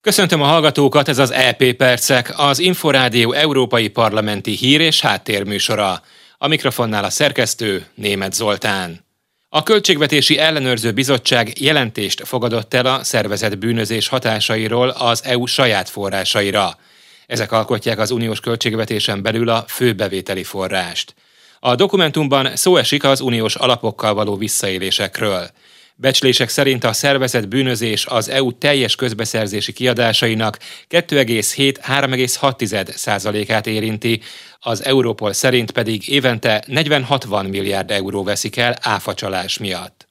Köszöntöm a hallgatókat, ez az EP Percek, az Inforádió Európai Parlamenti Hír és Háttérműsora. A mikrofonnál a szerkesztő Német Zoltán. A Költségvetési Ellenőrző Bizottság jelentést fogadott el a szervezet bűnözés hatásairól az EU saját forrásaira. Ezek alkotják az uniós költségvetésen belül a főbevételi forrást. A dokumentumban szó esik az uniós alapokkal való visszaélésekről. Becslések szerint a szervezett bűnözés az EU teljes közbeszerzési kiadásainak 2,7-3,6 százalékát érinti, az Európol szerint pedig évente 40-60 milliárd euró veszik el áfacsalás miatt.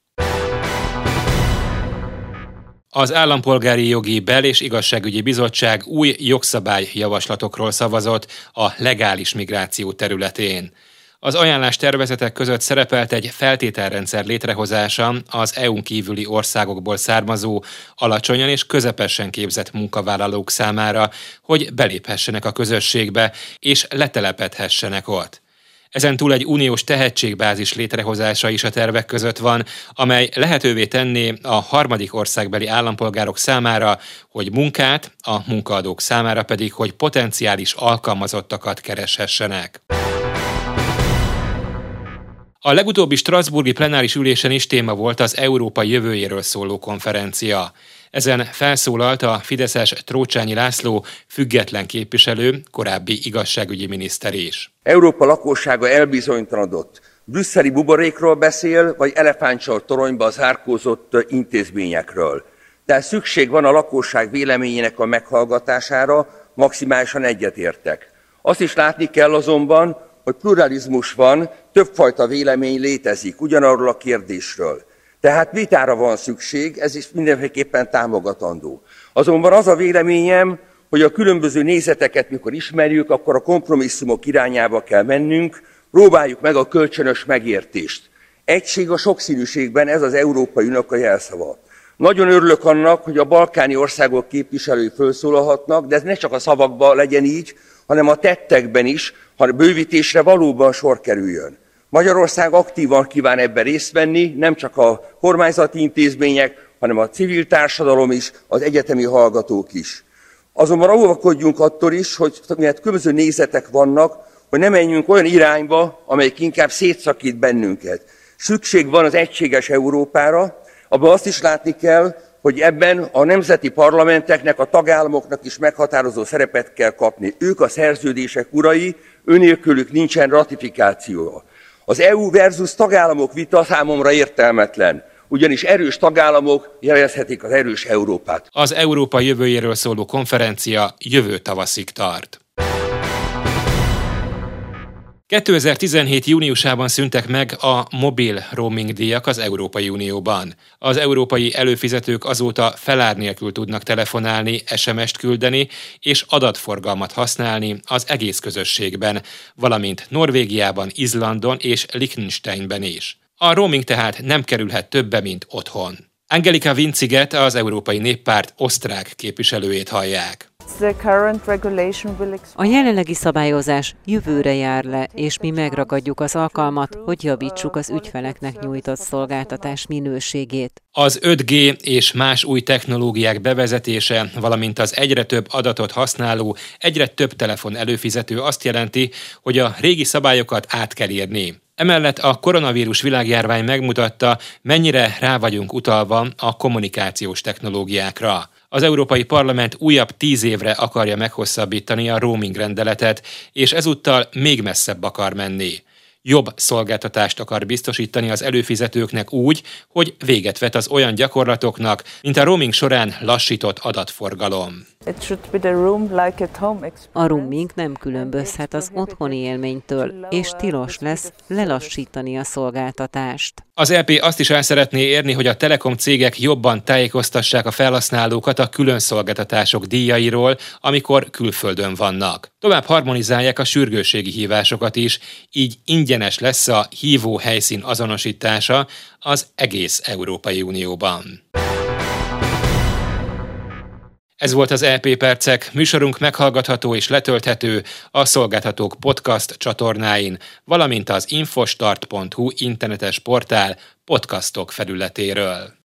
Az Állampolgári Jogi Bel- és Igazságügyi Bizottság új jogszabályjavaslatokról szavazott a legális migráció területén. Az ajánlás tervezetek között szerepelt egy feltételrendszer létrehozása az EU-n kívüli országokból származó, alacsonyan és közepesen képzett munkavállalók számára, hogy beléphessenek a közösségbe és letelepedhessenek ott. Ezen túl egy uniós tehetségbázis létrehozása is a tervek között van, amely lehetővé tenné a harmadik országbeli állampolgárok számára, hogy munkát, a munkaadók számára pedig, hogy potenciális alkalmazottakat kereshessenek. A legutóbbi Strasburgi plenáris ülésen is téma volt az Európa jövőjéről szóló konferencia. Ezen felszólalt a Fideszes Trócsányi László független képviselő, korábbi igazságügyi miniszter is. Európa lakossága elbizonytalanodott. Brüsszeli buborékról beszél, vagy elefántsor toronyba zárkózott intézményekről. Tehát szükség van a lakosság véleményének a meghallgatására, maximálisan egyetértek. Azt is látni kell azonban, hogy pluralizmus van, többfajta vélemény létezik ugyanarról a kérdésről. Tehát vitára van szükség, ez is mindenféleképpen támogatandó. Azonban az a véleményem, hogy a különböző nézeteket, mikor ismerjük, akkor a kompromisszumok irányába kell mennünk, próbáljuk meg a kölcsönös megértést. Egység a sokszínűségben, ez az Európai Uniók a jelszava. Nagyon örülök annak, hogy a balkáni országok képviselői felszólalhatnak, de ez ne csak a szavakban legyen így, hanem a tettekben is, ha bővítésre valóban sor kerüljön. Magyarország aktívan kíván ebben részt venni, nem csak a kormányzati intézmények, hanem a civil társadalom is, az egyetemi hallgatók is. Azonban óvakodjunk attól is, hogy mert különböző nézetek vannak, hogy ne menjünk olyan irányba, amelyik inkább szétszakít bennünket. Szükség van az egységes Európára, abban azt is látni kell, hogy ebben a nemzeti parlamenteknek, a tagállamoknak is meghatározó szerepet kell kapni. Ők a szerződések urai, önélkülük nincsen ratifikációja. Az EU versus tagállamok vita számomra értelmetlen ugyanis erős tagállamok jelezhetik az erős Európát. Az Európa jövőjéről szóló konferencia jövő tavaszig tart. 2017. júniusában szüntek meg a mobil roaming díjak az Európai Unióban. Az európai előfizetők azóta felár nélkül tudnak telefonálni, SMS-t küldeni és adatforgalmat használni az egész közösségben, valamint Norvégiában, Izlandon és Liechtensteinben is. A roaming tehát nem kerülhet többe, mint otthon. Angelika Vinciget, az Európai Néppárt osztrák képviselőjét hallják. A jelenlegi szabályozás jövőre jár le, és mi megragadjuk az alkalmat, hogy javítsuk az ügyfeleknek nyújtott szolgáltatás minőségét. Az 5G és más új technológiák bevezetése, valamint az egyre több adatot használó, egyre több telefon előfizető azt jelenti, hogy a régi szabályokat át kell írni. Emellett a koronavírus világjárvány megmutatta, mennyire rá vagyunk utalva a kommunikációs technológiákra. Az Európai Parlament újabb tíz évre akarja meghosszabbítani a roaming rendeletet, és ezúttal még messzebb akar menni jobb szolgáltatást akar biztosítani az előfizetőknek úgy, hogy véget vet az olyan gyakorlatoknak, mint a roaming során lassított adatforgalom. A roaming nem különbözhet az otthoni élménytől, és tilos lesz lelassítani a szolgáltatást. Az LP e azt is el szeretné érni, hogy a telekom cégek jobban tájékoztassák a felhasználókat a külön szolgáltatások díjairól, amikor külföldön vannak. Tovább harmonizálják a sürgőségi hívásokat is, így ingyenes lesz a hívó helyszín azonosítása az egész Európai Unióban. Ez volt az EP Percek, műsorunk meghallgatható és letölthető a Szolgáltatók podcast csatornáin, valamint az infostart.hu internetes portál podcastok felületéről.